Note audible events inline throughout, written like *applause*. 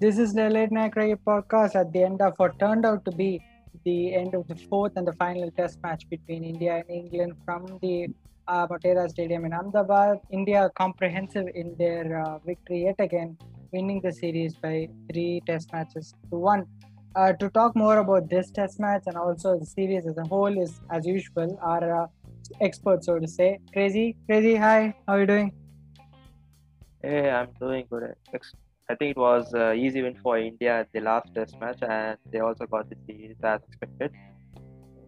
This is the Late Night Cricket podcast at the end of what turned out to be the end of the fourth and the final test match between India and England from the uh, Motera Stadium in Ahmedabad. India comprehensive in their uh, victory yet again, winning the series by three test matches to one. Uh, to talk more about this test match and also the series as a whole is, as usual, our uh, expert, so to say. Crazy, crazy. Hi, how are you doing? Hey, I'm doing good. Ex- I think it was uh, easy win for India at the last test match, and they also got the series as expected.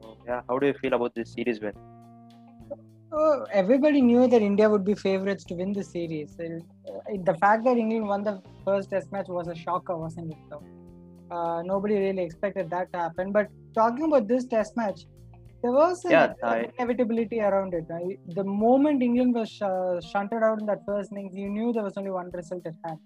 So, yeah, how do you feel about this series win? Oh, everybody knew that India would be favorites to win the series. Uh, the fact that England won the first test match was a shocker, wasn't it? Though uh, nobody really expected that to happen. But talking about this test match, there was an Yeah, I- inevitability around it. The moment England was sh- shunted out in that first innings, you knew there was only one result at hand.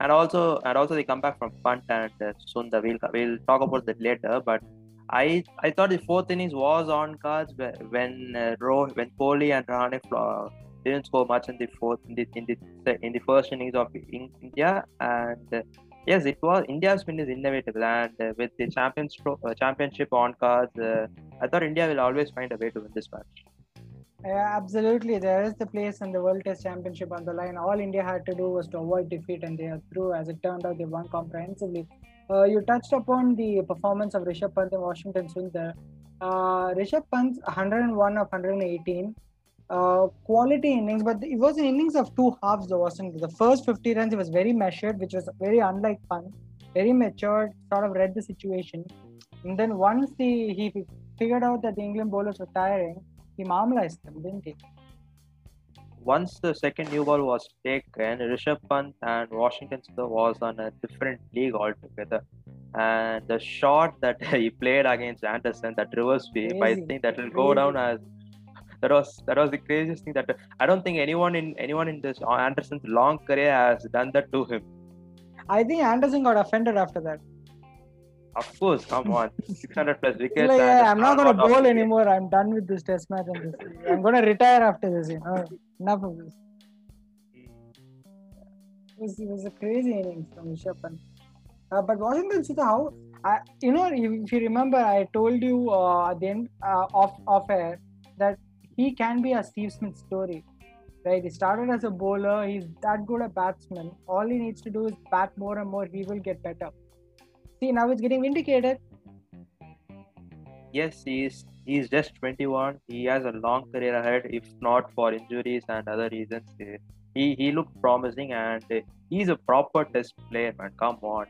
And also, and also they come back from Pant and uh, Sundar. We'll we'll talk about that later. But I I thought the fourth innings was on cards when uh, Ro, when Kohli and Rahane didn't score much in the fourth in the in the in the first innings of India and. Uh, Yes, it was India's win is inevitable, and uh, with the champions uh, championship on cards, uh, I thought India will always find a way to win this match. Yeah, absolutely. There is the place in the World Test Championship on the line. All India had to do was to avoid defeat, and they are through. As it turned out, they won comprehensively. Uh, you touched upon the performance of Rishabh Pant and Washington Sundar. Uh, Rishabh Pant, 101 of 118. Uh, quality innings, but it was an innings of two halves, though, wasn't? The first 50 runs, it was very measured, which was very unlike Pant. Very matured, sort of read the situation. And then once the he figured out that the England bowlers were tiring, he marmalized them, didn't he? Once the second new ball was taken, Rishabh Pant and Washington Sundar was on a different league altogether. And the shot that *laughs* he played against Anderson, that reverse sweep, I think that will go down as that was that was the craziest thing that I don't think anyone in anyone in this uh, Anderson's long career has done that to him. I think Anderson got offended after that. Of course, come on, 600 plus He's wickets. like, yeah, I'm not going to bowl anymore. I'm done with this test match. And this. I'm going to retire after this. You know, enough of this. It was, it was a crazy innings from Rishabh Pant. Uh, but Washington Sundar, how I, you know, if you remember, I told you uh, at the end uh, off off air that he can be a Steve Smith story. Right, he started as a bowler. He's that good a batsman. All he needs to do is bat more and more. He will get better. See, now it's getting vindicated. Yes, he's he's just 21. He has a long career ahead, if not for injuries and other reasons. eh, He he looked promising, and eh, he's a proper test player, man. Come on,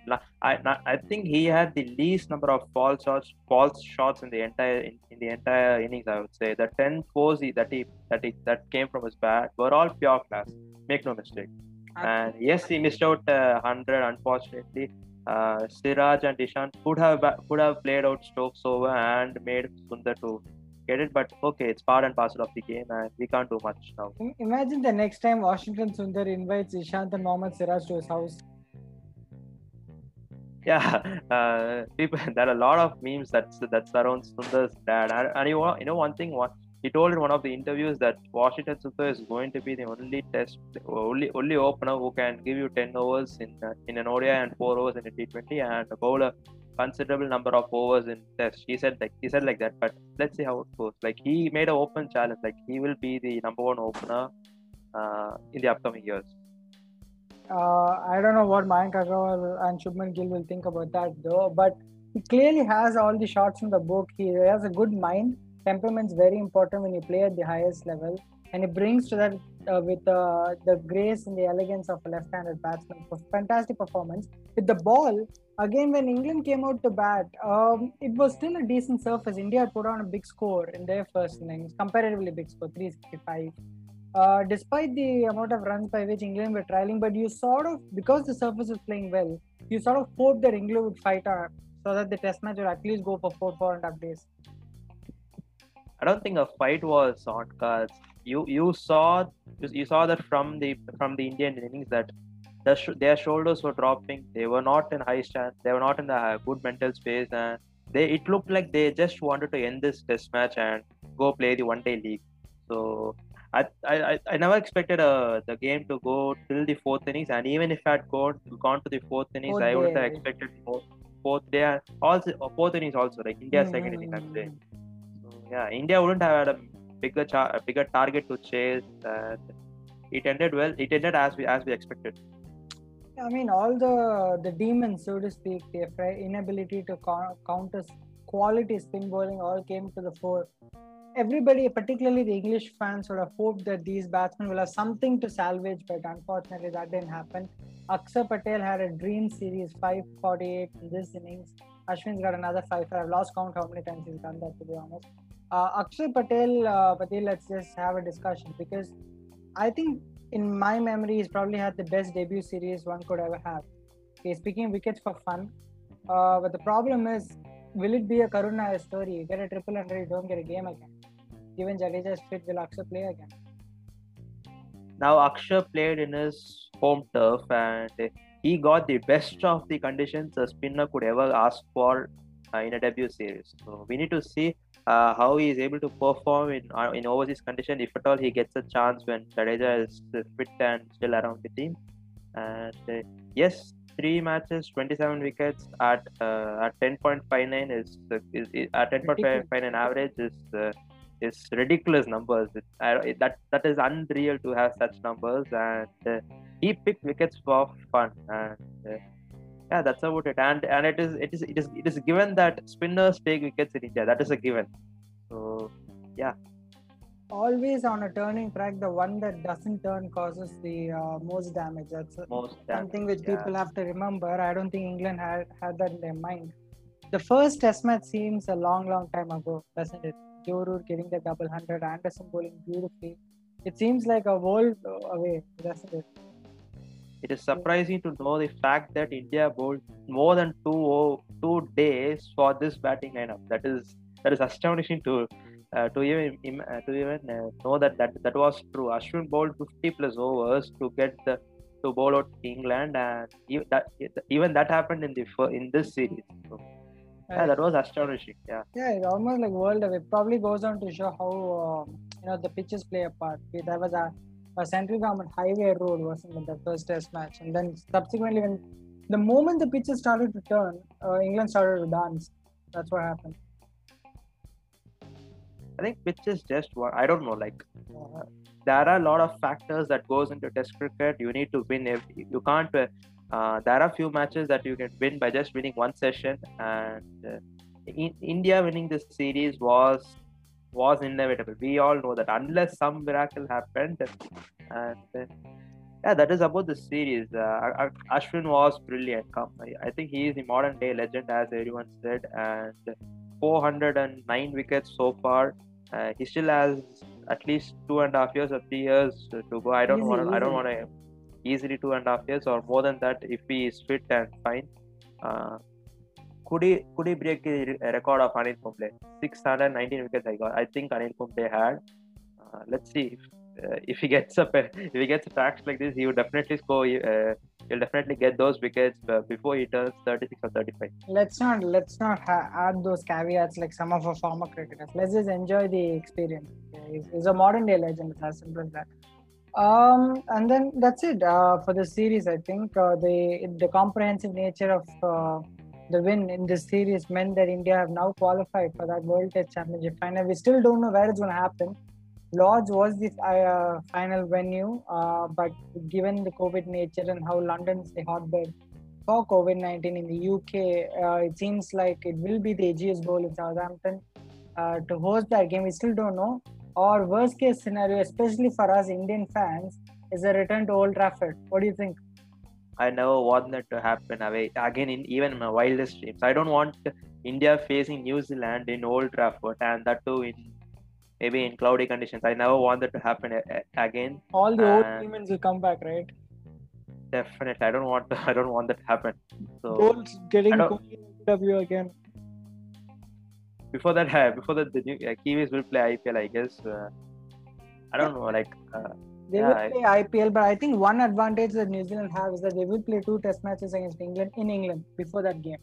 I I- I think he had the least number of false shots, false shots in the entire in, in the entire innings. I would say the 10 fours that he that he that came from his bat were all pure class. Make no mistake. And yes, he missed out uh, 100 unfortunately. Uh, Siraj and Ishant could have could have played out Stokes over and made Sundar to get it, but okay, it's part and parcel of the game, and we can't do much now. Imagine the next time Washington Sundar invites Ishant and Mohammad Siraj to his house. Yeah, *laughs* uh, people. *laughs* There are a lot of memes that that surround Sundar's dad, and, and you, know, you know one thing. One he told in one of the interviews that Washington Sundar is going to be the only test, only only opener who can give you 10 overs in uh, in an ODI and four overs in a T20, and a considerable number of overs in test. He said like he said like that, but let's see how it goes. Like he made an open challenge, like he will be the number one opener uh, in the upcoming years. Uh, I don't know what Mayank Agarwal and Shubman Gill will think about that though, but he clearly has all the shots in the book. He has a good mind. Temperament's very important when you play at the highest level, and it brings to that uh, with uh, the grace and the elegance of a left-handed batsman. Fantastic performance with the ball. Again, when England came out to bat, um, it was still a decent surface. India put on a big score in their first innings, comparatively big score, 365 uh, despite the amount of runs by which England were trailing, but you sort of, because the surface was playing well, you sort of hoped that England would fight out so that the test match would at least go for four, four and a half days. I don't think a fight was on cards. You you saw you saw that from the from the Indian innings that the sh- their shoulders were dropping. They were not in high stand. They were not in the uh, good mental space, and they it looked like they just wanted to end this test match and go play the one day league. So I, I, I never expected uh, the game to go till the fourth innings, and even if I had gone gone to the fourth innings, I would have expected fourth, fourth day also uh, fourth innings also like India's mm-hmm. second innings. Yeah, India wouldn't have had a bigger char- bigger target to chase, it ended well. It ended as we as we expected. I mean, all the the demons, so to speak, their inability to counter quality spin bowling all came to the fore everybody, particularly the English fans, would have hoped that these batsmen will have something to salvage, but unfortunately that didn't happen. Akshar Patel had a dream series, 548 in this innings. Ashwin's got another five. I've lost count how many times he's done that, to be honest. Uh, Akshar Patel, uh, Patel, let's just have a discussion because I think in my memory, he's probably had the best debut series one could ever have. He's picking wickets for fun. Uh, but the problem is, will it be a Karuna story? You get a triple hundred, you don't get a game again given Jadeja is fit, will Akshar play again? Now Akshar played in his home turf and he got the best of the conditions a spinner could ever ask for in a debut series. So we need to see uh, how he is able to perform in uh, in overseas condition. If at all he gets a chance when Jadeja is fit and still around the team. And uh, yes, three matches, 27 wickets at uh, at 10.59 is, is, is at 10.59 average is uh, is ridiculous numbers. It, I, that that is unreal to have such numbers, and uh, he picked wickets for fun, and uh, yeah, that's about it. And and it is it is it is it is given that spinners take wickets in India. That is a given. So yeah. Always on a turning track, the one that doesn't turn causes the uh, most damage. That's most something which yeah. people have to remember. I don't think England had had that in their mind. The first Test match seems a long, long time ago, doesn't it? Root getting the double hundred, Anderson bowling beautifully. It seems like a world away, doesn't it? It is surprising to know the fact that India bowled more than two two days for this batting lineup. That is that is astonishing to uh, to even uh, to even uh, know that, that that was true. Ashwin bowled 50 plus overs to get the to bowl out England, and even that even that happened in the in this series. So, yeah, that was astonishing. Yeah. Yeah, it's almost like world away. Probably goes on to show how uh, you know the pitches play a part. There was a central government highway road wasn't in the first test match, and then subsequently when the moment the pitches started to turn, uh, England started to dance. That's what happened. I think pitches just one. I don't know. Like uh, there are a lot of factors that goes into Test cricket. You need to win. If you can't uh, uh, there are few matches that you can win by just winning one session, and uh, in India winning this series was was inevitable. We all know that unless some miracle happened, and yeah, that is about the series. Uh, Ashwin was brilliant. Come, I think he is the modern day legend, as everyone said, and 409 wickets so far. Uh, he still has at least two and a half years or three years to go. I don't want. I don't want to easily two and a half years or more than that if he is fit and fine. Uh, could he could he break the record of Anil Kumble? 619 wickets I got. I think Anil Kumble had. Uh, let's see if, uh, if he gets up if he gets tracks like this, he would definitely score. Uh, he'll definitely get those wickets uh, before he turns 36 or 35. Let's not let's not add those caveats like some of our former cricketers. Let's just enjoy the experience. He's, a modern day legend. It's as simple as that. Um, and then that's it for the series. I think the the comprehensive nature of the win in this series meant that India have now qualified for that World Test Championship final. We still don't know where it's going to happen. Lords was the uh, final venue, uh, but given the COVID nature and how London is the hotbed for COVID 19 in the UK, uh, it seems like it will be the Ageas Bowl in Southampton to host that game. We still don't know or worst case scenario, especially for us Indian fans, is a return to Old Trafford. What do you think? I never want that to happen away again in even my wildest dreams. I don't want India facing New Zealand in Old Trafford and that too in maybe in cloudy conditions. I never want that to happen again. All the old demons will come back, right? Definitely, I don't want to, *laughs* I don't want that to happen. So Goals getting W again before that, *laughs* before that, the new, uh, Kiwis will play IPL. I guess. Uh, I don't know. Like uh, they yeah, will play I... IPL, but I think one advantage that New Zealand have is that they will play two Test matches against England in England before that game.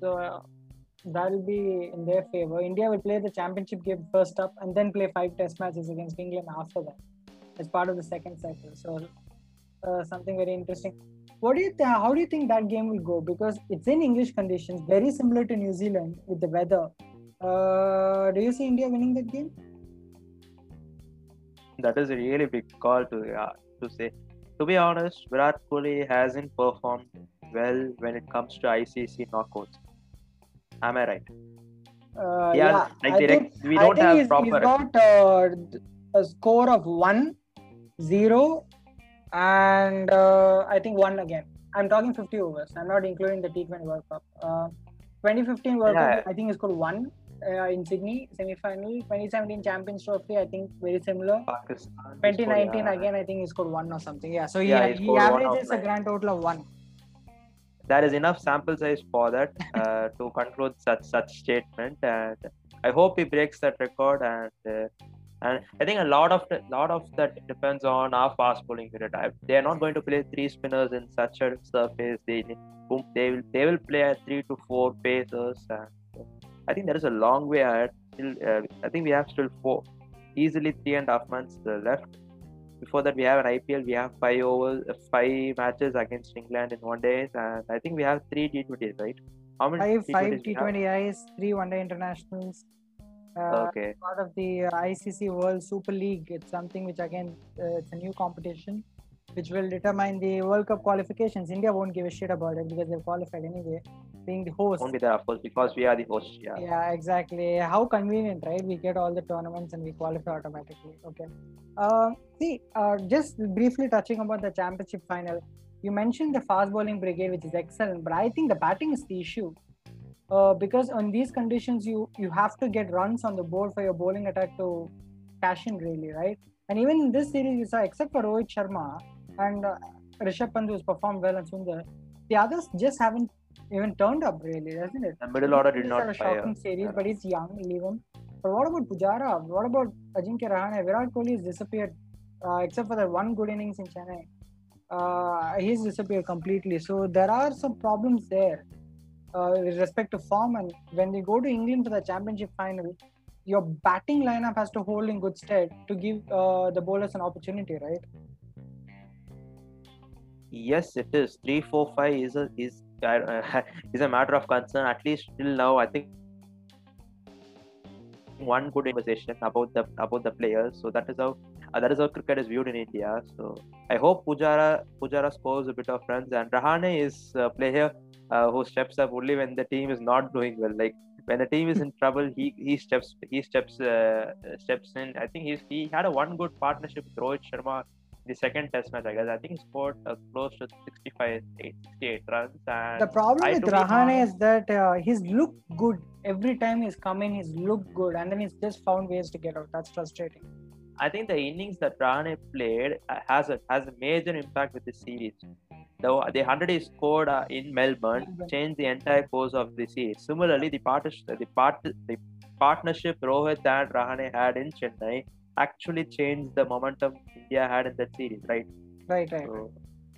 So uh, that'll be in their favor. India will play the championship game first up and then play five test matches against England after that as part of the second cycle. So uh, something very interesting. What do you th- how do you think that game will go? Because it's in English conditions, very similar to New Zealand with the weather. Uh, do you see India winning that game? That is a really big call to uh, to say. To be honest, Virat Kohli hasn't performed well when it comes to ICC knockouts. Am I right? Uh, Yeah, yeah, like I direct- think, we don't have he's, proper- He's got uh, a score of one, zero, and uh, I think one again. I'm talking 50 overs. I'm not including the T20 World Cup. Uh, 2015 World Yeah. Cup, I think he scored one uh, in Sydney semi-final. 2017 Champions Trophy, I think very similar. Pakistan. he scored, 2019 yeah. again, I think he scored one or something. Yeah, so he, Yeah, he he, scored one of averages a grand total of one. There is enough sample size for that *laughs* uh, to conclude such such statement, and I hope he breaks that record. And uh, and I think a lot of lot of that depends on our fast bowling unit. I- They are not going to play three spinners in such a surface. They they will they will play at three to four pacers, and I think there is a long way ahead. Still, uh, I think we have still four, easily three and a half months uh, left. Before that, we have an IPL. We have five overs, uh, five matches against England in one day, and I think we have three T20s, right? How many Five, five T20s we have? T20Is, three one-day internationals. Uh, Okay. part of the uh, ICC World Super League. It's something which again uh, it's a new competition, which will determine the World Cup qualifications. India won't give a shit about it because they've qualified anyway, being the host. Won't be there, of course, because we are the host. Yeah. Yeah, exactly. How convenient, right? We get all the tournaments and we qualify automatically. Okay. Uh, see, uh, just briefly touching about the championship final. You mentioned the fast bowling brigade, which is excellent, but I think the batting is the issue. Uh, because on these conditions, you you have to get runs on the board for your bowling attack to cash in, really, right? And even in this series, you saw, except for Rohit Sharma and uh, Rishabh Pant, who's performed well, and Sundar, the others just haven't even turned up, really, doesn't it? The middle order did not a fire. shocking series, Yeah. but he's young, him. But what about Pujara? What about Ajinkya Rahane? Virat Kohli has disappeared, uh, except for that one good innings in Chennai. Uh, he's disappeared completely. So there are some problems there uh, with respect to form. And when we go to England for the championship final, your batting lineup has to hold in good stead to give uh, the bowlers an opportunity, right? Yes, it is. Three, four, five is a is *laughs* is a matter of concern. At least till now, I think one good conversation about the about the players. So that is how uh, that is how cricket is viewed in India. So I hope Pujara Pujara scores a bit of runs, and Rahane is a player uh, who steps up only when the team is not doing well. Like when the team is in trouble, he he steps he steps uh, steps in. I think he's he had a one good partnership with Rohit Sharma the second test match, I guess. I think he scored uh, close to 65, 68 runs. And The problem I with Rahane is that uh, he's looked good every time he's come in. He's looked good, and then he's just found ways to get out. That's frustrating. I think the innings that Rahane played uh, has a has a major impact with the series. The the hundred he scored uh, in Melbourne changed the entire course of the series. Similarly, the partnership the part the partnership Rohit and Rahane had in Chennai actually changed the momentum India had in that series, right? Right, right. So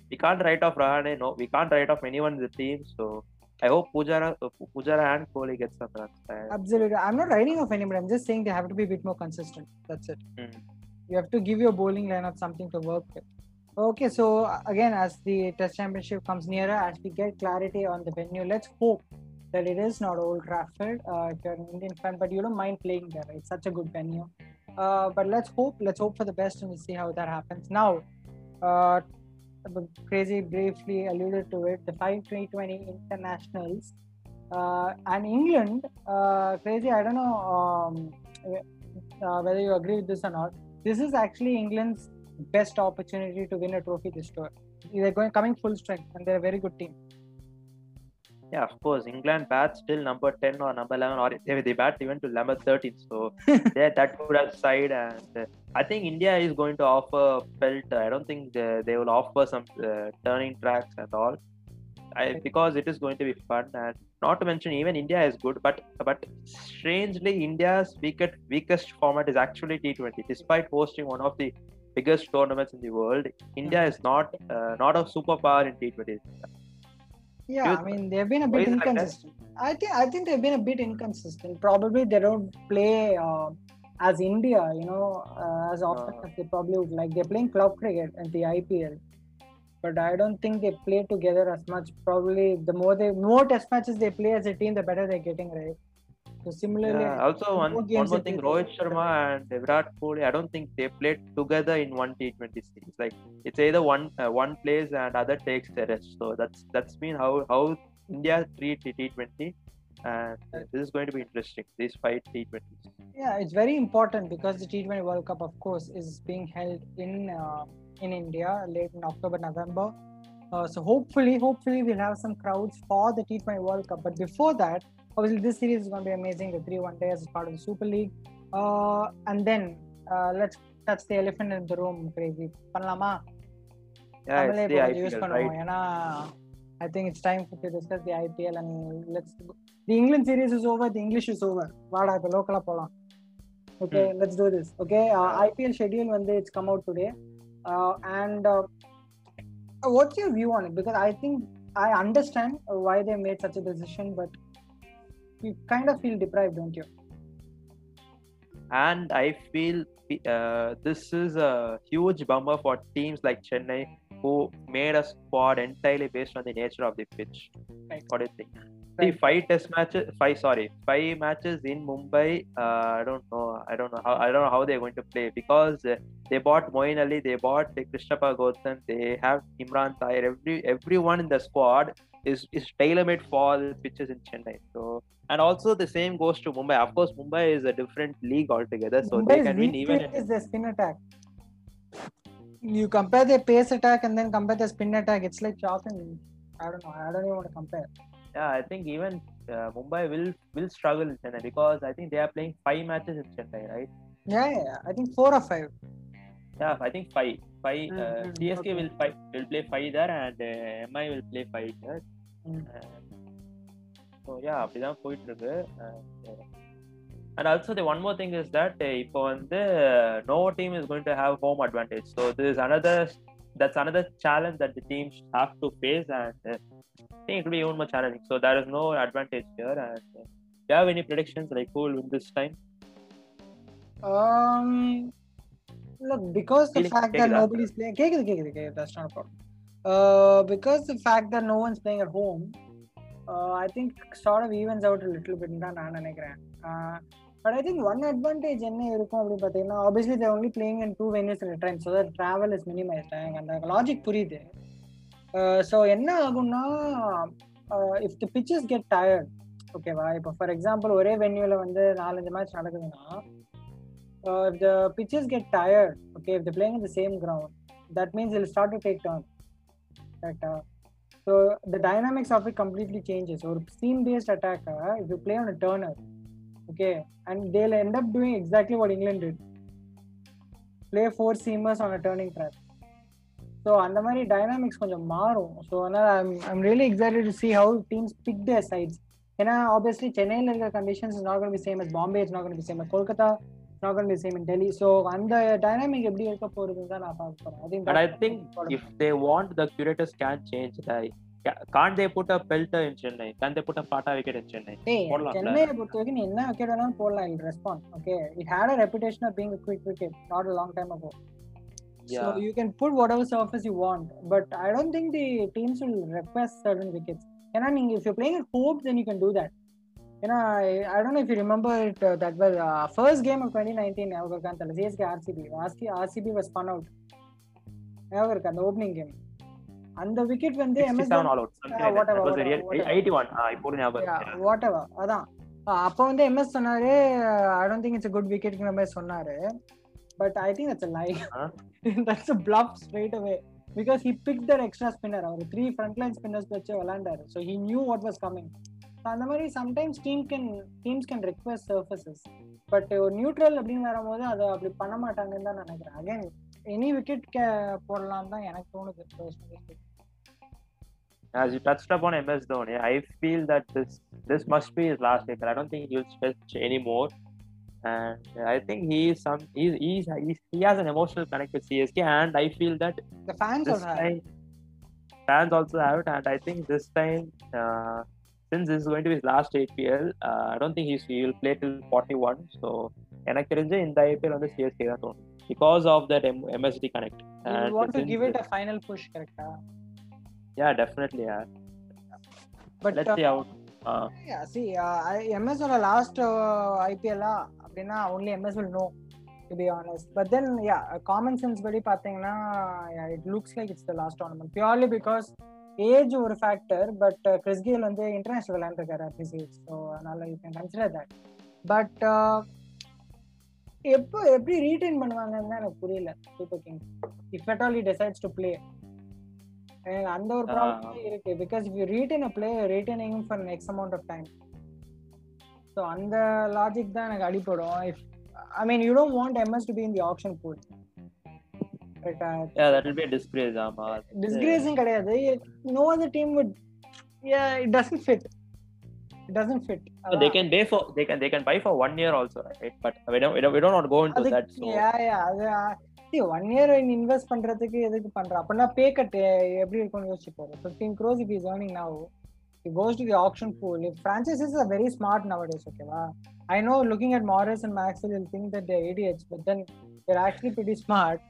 we can't write off Rahane. No, we can't write off anyone in the team. So I hope Pujara, uh, Pujara and Kohli get some runs. Absolutely. I'm not writing off anybody. I'm just saying they have to be a bit more consistent. That's it. Mm. You have to give your bowling lineup something to work with. Okay, so again, as the Test Championship comes nearer, as we get clarity on the venue, let's hope that it is not Old Trafford. Uh, if you're an Indian fan, but you don't mind playing there? It's such a good venue. Uh, but let's hope. Let's hope for the best, and we'll see how that happens. Now, uh, crazy briefly alluded to it. The five T20 internationals uh, and England. Uh, crazy. I don't know um, uh, whether you agree with this or not. This is actually England's best opportunity to win a trophy this tour. They're going coming full strength, and they're a very good team. Yeah, of course, England bats still number 10 or number 11, or they, they bat even to number 13. So *laughs* they're that good at side. And uh, I think India is going to offer felt. I don't think they, they will offer some uh, turning tracks and all. I, because it is going to be fun and not to mention even India is good but but strangely India's weakest weakest format is actually T20 despite hosting one of the biggest tournaments in the world India is not uh, not a superpower in T20 Yeah, I mean they've been a bit inconsistent. I think I think they've been a bit inconsistent. Probably they don't play uh, as India, you know, uh, as often Uh. as they probably would like. They're playing club cricket at the IPL, but I don't think they play together as much. Probably the more they more test matches they play as a team, the better they're getting, right? So similarly, Yeah, also one, more one more thing, Rohit Sharma and Virat Kohli, I don't think they played together in one T20 series. Like it's either one uh, one plays and other takes the rest. So that's that's been how how India treat T20, and this is going to be interesting. These five T20s. Yeah, it's very important because the T20 World Cup, of course, is being held in uh, in India late in October, November. Uh, so hopefully, hopefully we'll have some crowds for the T20 World Cup. But before that, obviously this series is going to be amazing. The three one days as part of the Super League, uh, and then uh, let's touch the elephant in the room. Crazy, பண்ணலாமா Yeah, தமிழே it's the இப்போ கொஞ்சம் use IPL, பண்ணுவோம் right? ஏன்னா I think it's time to discuss the IPL and let's the England series is over the English is over வாடா இப்போ லோக்கலா போலாம் okay let's do this okay IPL schedule வந்து it's come out today and what's your view on it because I think I understand why they made such a decision but you kind of feel deprived, don't you? And I feel uh, this is a huge bummer for teams like Chennai who made a squad entirely based on the nature of the pitch. Right. What do you think? Right. See, five test matches, five sorry, five matches in Mumbai. Uh, I don't know. I don't know how. I don't know how they're going to play because uh, they bought Moeen Ali, they bought Krishnappa Gowtham, they have Imran Tahir. Every everyone in the squad is is tailor made for the pitches in Chennai. So and also the same goes to Mumbai. Of course, Mumbai is a different league altogether, so they can win even. is their spin attack. You compare their pace attack and then compare the spin attack. It's like and I don't know. I don't even want to compare. Yeah, I think even uh, Mumbai will will struggle in Chennai because I think they are playing five matches in Chennai, right? Yeah, yeah. I think four or five. Yeah, I think five. Five. Uh, mm, CSK okay. will five will play five there, and uh, MI will play five there. Mm. So yeah அப்படிதான் போயிட்டு இருக்கு and also the one more thing is that இப்போ வந்து no team is going to have home advantage so this another that's another challenge that the teams have to face and think it will be even more challenging. So there is no advantage here. And uh, do you have any predictions like who will win this time? Um, look, because the Feeling- fact take that it up. nobody's playing, கேக்குது, கேக்குது, கேக்குது, that's not a problem. Uh, because the fact that no one's playing at home, I think sort of evens out little bit தான் நான் நினைக்கிறேன். But I think one advantage என்ன இருக்கும் அப்படின்னு பார்த்தீங்கன்னா obviously they only playing and two venues at time so that travel is minimize எனக்கு அந்த logic புரியுது. ஸோ என்ன ஆகும்னா if the pitches get tired ஓகேவா இப்போ ஃபார் எக்ஸாம்பிள் ஒரே வென்யூவில் வந்து நாலஞ்சு மேட்ச் நடக்குதுன்னா if the pitches get tired okay if the playing the same ground that means it'll start to take turn கரெக்டாக so the dynamics of it completely changes. Or seam-based attacker, if you play on a turner, okay, and they'll end up doing exactly what England did. Play four seamers on a turning track. So அந்த மாதிரி dynamics கொஞ்சம் மாறும் so அதனால் I'm I'm really excited to see how teams pick their sides ஏன்னா obviously சென்னையில் இருக்கிற conditions is not gonna be same as Bombay is not be same as Nagan museum in Delhi so அந்த dynamic எப்படி இருக்க போறதுன்னு தான் நான் பார்க்க போறேன். But I think if they want the curators can change the con they put a belt in Chennai can they put a batter wicket in Chennai போடலாம் சென்னை பொறுத்த வரைக்கும் நீ என்ன விக்கெட் வேணாலும் போடலாம். I'll respond okay it had a reputation of being quick wicket not a long time ago Yeah. So you can put whatever surface you want, but I don't think the teams will request certain wickets. ஏன்னா நீங்க if you playing at home then you can do that. ஏன்னா I don't if you remember first game twenty nineteen ஞாபகம் இருக்கான்னு தெரியல CSK out ஞாபகம் இருக்கு? அந்த opening game அந்த விக்கெட் வந்து அதான். அப்போ வந்து எம்எஸ் சொன்னாரு I don't think it's good விக்கெட்ங்கிற சொன்னாரு. But I think that's lie that's bluff straight away because pick that extra spinner our three front line spinners வச்சு விளாண்டாரு ஸோ ஹி வாஸ் கமிங் அந்த மாதிரி sometimes team can teams can request surfaces but ஒரு neutral அப்படின்னு வரும்போது அதை அப்படி பண்ண மாட்டாங்கன்னு தான் நினைக்கிறேன் அகைன் எனி விக்கெட் போடலாம் தான் எனக்கு தோணுது personally. As you touched upon MS Dhoni, I feel that this this must be his last year. I don't think he'll stretch anymore. And I think he is some he's, he's, he's he has an emotional connect with CSK, and I feel that The fans also have. time, fans also have it, and I think this time, uh, since this is going to be his last IPL, uh, I don't think he'll play till 41. So, in the IPL on the CSK, because of that M- MSD connect. You want to give it a final push, correct? Ah? Yeah, definitely. Yeah. But let's uh, see how. Uh, yeah, see, uh, MS on the last uh, IPL, uh, only MS will know, to be honest. But then, yeah, common sense, yeah, it looks like it's the last tournament purely because. Age ஒரு factor but Chris Gayle வந்து international விளையாண்டுருக்காரு at age so அதனால you can consider that but எப்போ எப்படி retain பண்ணுவாங்கன்னு எனக்கு புரியல Super King if at all decides to play அந்த ஒரு ப்ராப்ளம் இருக்கு. Because if you retain a play retaining for next amount of time so அந்த லாஜிக் தான் எனக்கு அடிப்படும் if I mean you don't want MS to be in the option pool yeah that will be disgrace ஆமா டிஸ்கிரேசிங் கிடையாது no other team would yeah it doesn't fit it doesn't fit they can pay for they can they can buy for one year also right but we don't we don't, we don't want to go into அதுக்கு- that so yeah, yeah, அது one year invest பண்றதுக்கு எதுக்கு பண்ற அப்படின்னா பே cut எப்படி இருக்கும்னு யோசிச்சு பாரு ஃபிஃப்டீன் க்ரோஸ் இப் is earning now it goes to the auction pool if franchises are very smart nowadays okay va? i know looking at morris and maxwell you'll think that they're idiots but then they're actually pretty smart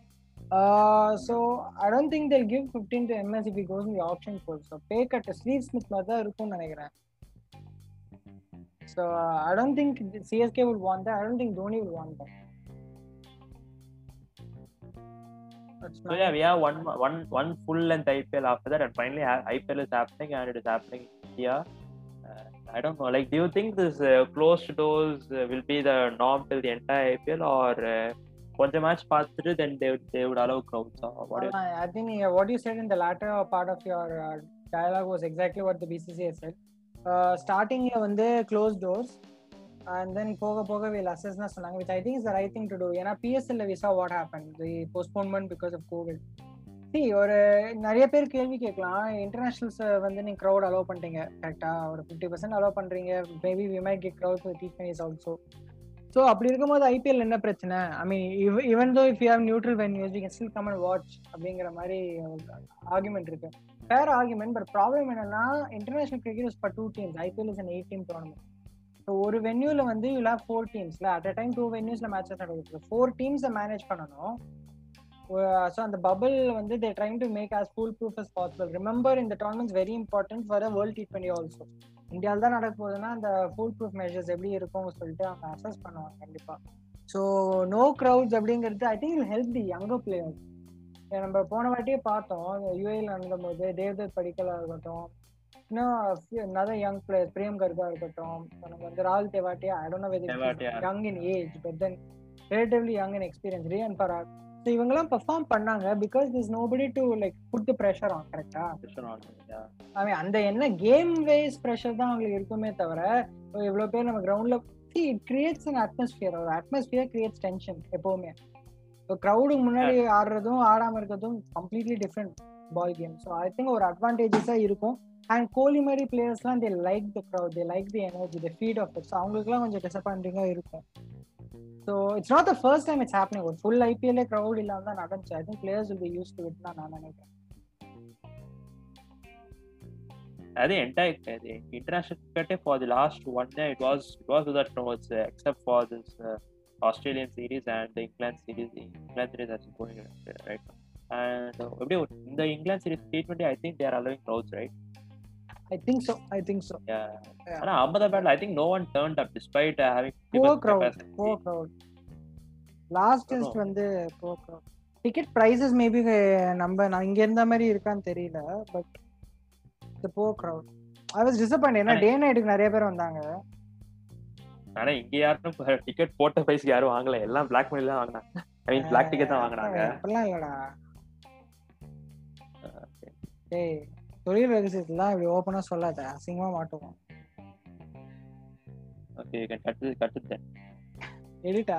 Uh, so i don't think they'll give 15 to ms if he goes in the auction pool so pay cut steve smith மாதிரி இருக்கும்னு நினைக்கிறேன் so uh, i don't think csk would want that i don't think dhoni will want that So yeah, we have one one one full length IPL after that, and finally IPL is happening, and it is happening in India. Uh, I don't know. Like, do you think this uh, closed doors uh, will be the norm till the entire IPL, or uh, கொஞ்சம் match பார்த்துட்டு then they they would allow crowds what what you said in the later part of your dialogue was exactly what the BCCI said ஸ்டார்டிங்ல வந்து close doors and then போக போக will assess தான் சொன்னாங்க with I think is the right thing to do ஏன்னா பிஎஸ்எல்ல visa what happen the postponement because of COVID C ஒரு நிறைய பேர் கேள்வி கேட்கலாம். இன்டர்நேஷனல்ஸ் வந்து நீங்க க்ரௌட் அலோவ் பண்ணிட்டீங்க. கரெக்டாக ஒரு ஃபிஃப்டி பர்சன்ட் அலோவ் பண்றீங்க. Maybe we might get crowd with is also so அப்படி இருக்கும்போது ஐபிஎல் என்ன பிரச்சனை? I mean even though if you have neutral venues you can still come and watch அப்படிங்கிற மாதிரி ஆர்குமெண்ட் இருக்கு. ஃபேர் ஆர்குமெண்ட் பட் ப்ராப்ளம் என்னன்னா international cricket is for two teams IPL is an eight team tournament so ஒரு வென்யூல வந்து you have four டீம்ஸ்ல at a time two வென்யூஸ்ல matches நடக்குது. Four டீம்ஸை மேனேஜ் பண்ணணும். ஸோ அந்த பபிள் வந்து they trying to make as foolproof as possible remember இந்த tournament's very important for World T twenty also இந்தியாவில் தான் நடக்க போகுதுன்னா அந்த ஃபுல் ப்ரூஃப் மெஷர்ஸ் எப்படி இருக்கும்னு சொல்லிட்டு அவங்க அசஸ் பண்ணுவாங்க கண்டிப்பா. ஸோ நோ க்ரௌட்ஸ் அப்படிங்கிறது I think help the younger players நம்ம போன வாட்டியே பார்த்தோம் யூஏல நடந்தபோது தேவ்தத் படிக்கலா இருக்கட்டும் இன்னும் நிறைய யங் பிளேயர் பிரேம் கர்கா இருக்கட்டும் நமக்கு வந்து ராகுல் Tewatia I don't know Tewatia. Young in age but then relatively young in experience Riyan Parag. So இவங்கெல்லாம் பெர்ஃபார்ம் பண்ணாங்க because this nobody to like put the pressure on கரெக்டா. ஐ மீன் அந்த என்ன game wise pressure தான் அவங்களுக்கு இருக்குமே தவிர இவ்வளோ பேர் நம்ம கிரவுண்ட்ல இட் கிரியேட்ஸ் அன் அட்மாஸ்பியர் ஒரு அட்மாஸ்பியர் கிரியேட்ஸ் டென்ஷன் எப்பவுமே. இப்போ க்ரௌடுக்கு முன்னாடி ஆடுறதும் ஆடாம இருக்கிறதும் completely different ball game so I think ஒரு அட்வான்டேஜஸாக இருக்கும். அண்ட் கோலி மாதிரி பிளேயர்ஸ்லாம் they like the crowd they like the energy the feed off it so அவங்களுக்குலாம் கொஞ்சம் டிசப்பாயிண்டிங்காக இருக்கும். So it's not the first time it's happening ஒரு ஃபுல் ஐபிஎல்லே க்ரௌட் இல்லாமல் தான் நடந்துச்சு I think players will be use to it நான் நினைக்கிறேன் I think entire uh, the international cricket for the last one year it was it was without notes uh, except for this uh, Australian series and the England series. The England series that's going uh, right now. And uh, எப்படி ஒரு- இந்த England series T20 I think so I think so Yeah. Yeah. ஆனா அகமதாபாத்ல I think no one turned up despite uh, having Poor 50% crowd, capacity. poor. Test வந்து poor crowd. Ticket prices maybe நம்ம நான் இங்க இருந்த மாதிரி இருக்கான்னு தெரியல but the poor crowd I was disappoint ஏன்னா டே நைட்டுக்கு நிறைய பேர் வந்தாங்க. ஆனா இங்க யாரும் டிக்கெட் போட்ட பைஸ்க்கு யாரும் வாங்கல. எல்லாம் பிளாக் மணி தான் வாங்கினாங்க. ஐ மீன் பிளாக் டிக்கெட் தான் வாங்கினாங்க. அப்படிலாம் இல்லடா. டேய். தொழில் ரகசியத்துலாம் இப்படி ஓப்பனா சொல்லாத. அசிங்கமா மாட்டுவோம். ஓகே எடிட்டா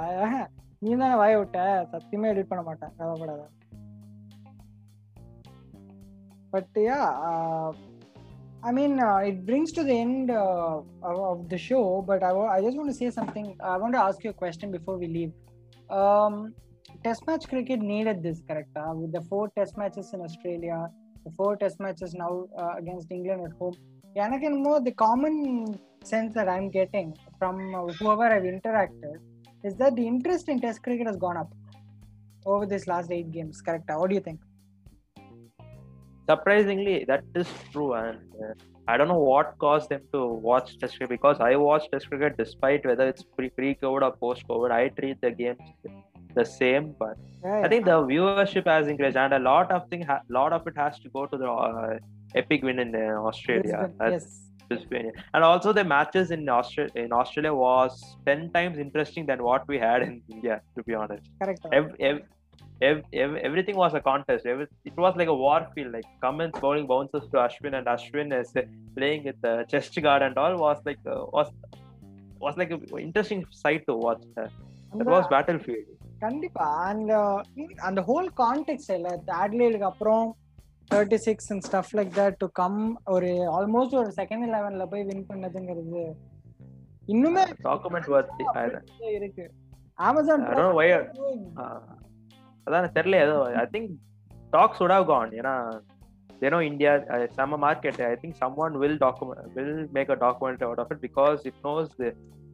நீ தானே வாய விட்ட. சத்தியமா எடிட் பண்ண மாட்டேன். கவலைப்படாத. But yeah I mean it brings to the end of the show but I I just want say something I want ask you question before we leave test match cricket needed this கரெக்டா with the four test matches in Australia the four test matches in Australia, the four test matches now uh, against England at home. எனக்கு என்னமோ the common sense that I'm getting from uh, whoever I've interacted is that the interest in test cricket has gone up over this last eight games. Correct? What do you think? surprisingly that is true and uh, i don't know what caused them to watch test cricket because i watch test cricket despite whether it's pre covid or post covid i treat the games the same but Yeah, i think the viewership has increased and a lot of thing ha- lot of it has to go to the uh, epic win in uh, australia Brisbane, yes. Brisbane. and also the matches in australia in australia was 10 times interesting than what we had in india to be honest Correct. ev- ev- ev- ev- everything was a contest. Every- it was like a war field. Like Cummins bowling bounces to Ashwin, and Ashwin is playing with the chest guard and all. Was like uh, was was like an interesting sight to watch. Uh, that was battlefield. கண்டிப்பா. Uh, அந்த அந்த whole contact இல்ல அட்லேடுக்கு அப்புறம் thirty six and stuff like that to come ஒரு almost ஒரு second லெவன்ல போய் வின் பண்ணதுங்கிறது இன்னுமே டாக்குமெண்ட் வர்த்தி இருக்கு. அமேசான் அதான் தெரியல ஏதோ I think docs would have gone ஏன்னா தெனோ இந்தியா செம்ம market I think some one will document will make a document out of it because it knows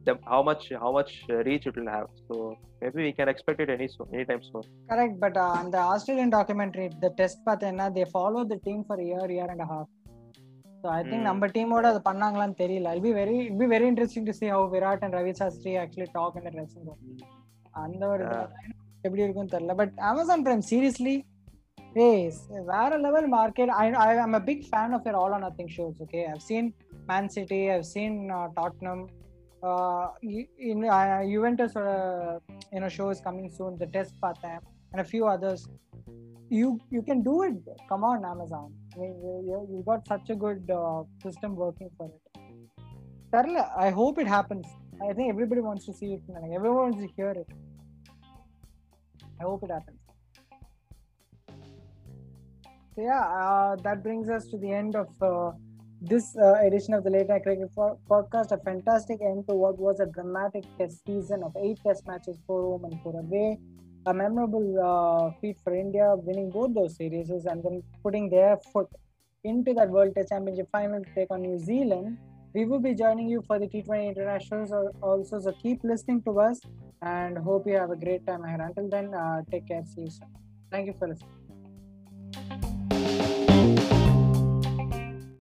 the, the how much how much uh, reach it will have so maybe we can expect it any soon anytime soon correct but அந்த Australian documentary the test பார்த்தேன்னா they follow the team for year year and half so I think Hmm. நம்ம டீமோட அது பண்ணாங்களான்னு தெரியல இல் be very it be very interesting to see how Virat and Ravi Shastri actually talk இந்த dressing room அந்த ஒரு Yeah. எப்படி இருக்கும்னு தெரியல பட் அமேசான் பிரைம் சீரியஸ்லி ஏய் வேற level market I I am a big fan of your all or nothing shows okay i've seen man city i've seen uh, tottenham uh, you- in uh, juventus uh, you know show is coming soon the test பார்த்தேன் and a few others you you can do it come on amazon I mean, you, you, you got such a good uh, system working for it தெரியல i hope it happens i think everybody wants to see it like, everyone wants to hear it i hope it happens so yeah, uh, that brings us to the end of uh, this uh, edition of the Late Night Cricket po- Podcast. A fantastic end to what was a dramatic test season of eight test matches, four home and four away. A memorable uh, feat for India, winning both those series and then putting their foot into that World Test Championship final to take on New Zealand. We will be joining you for the T20 internationals also, so keep listening to us and hope you have a great time ahead. Until then, uh, take care. See you soon. Thank you for listening.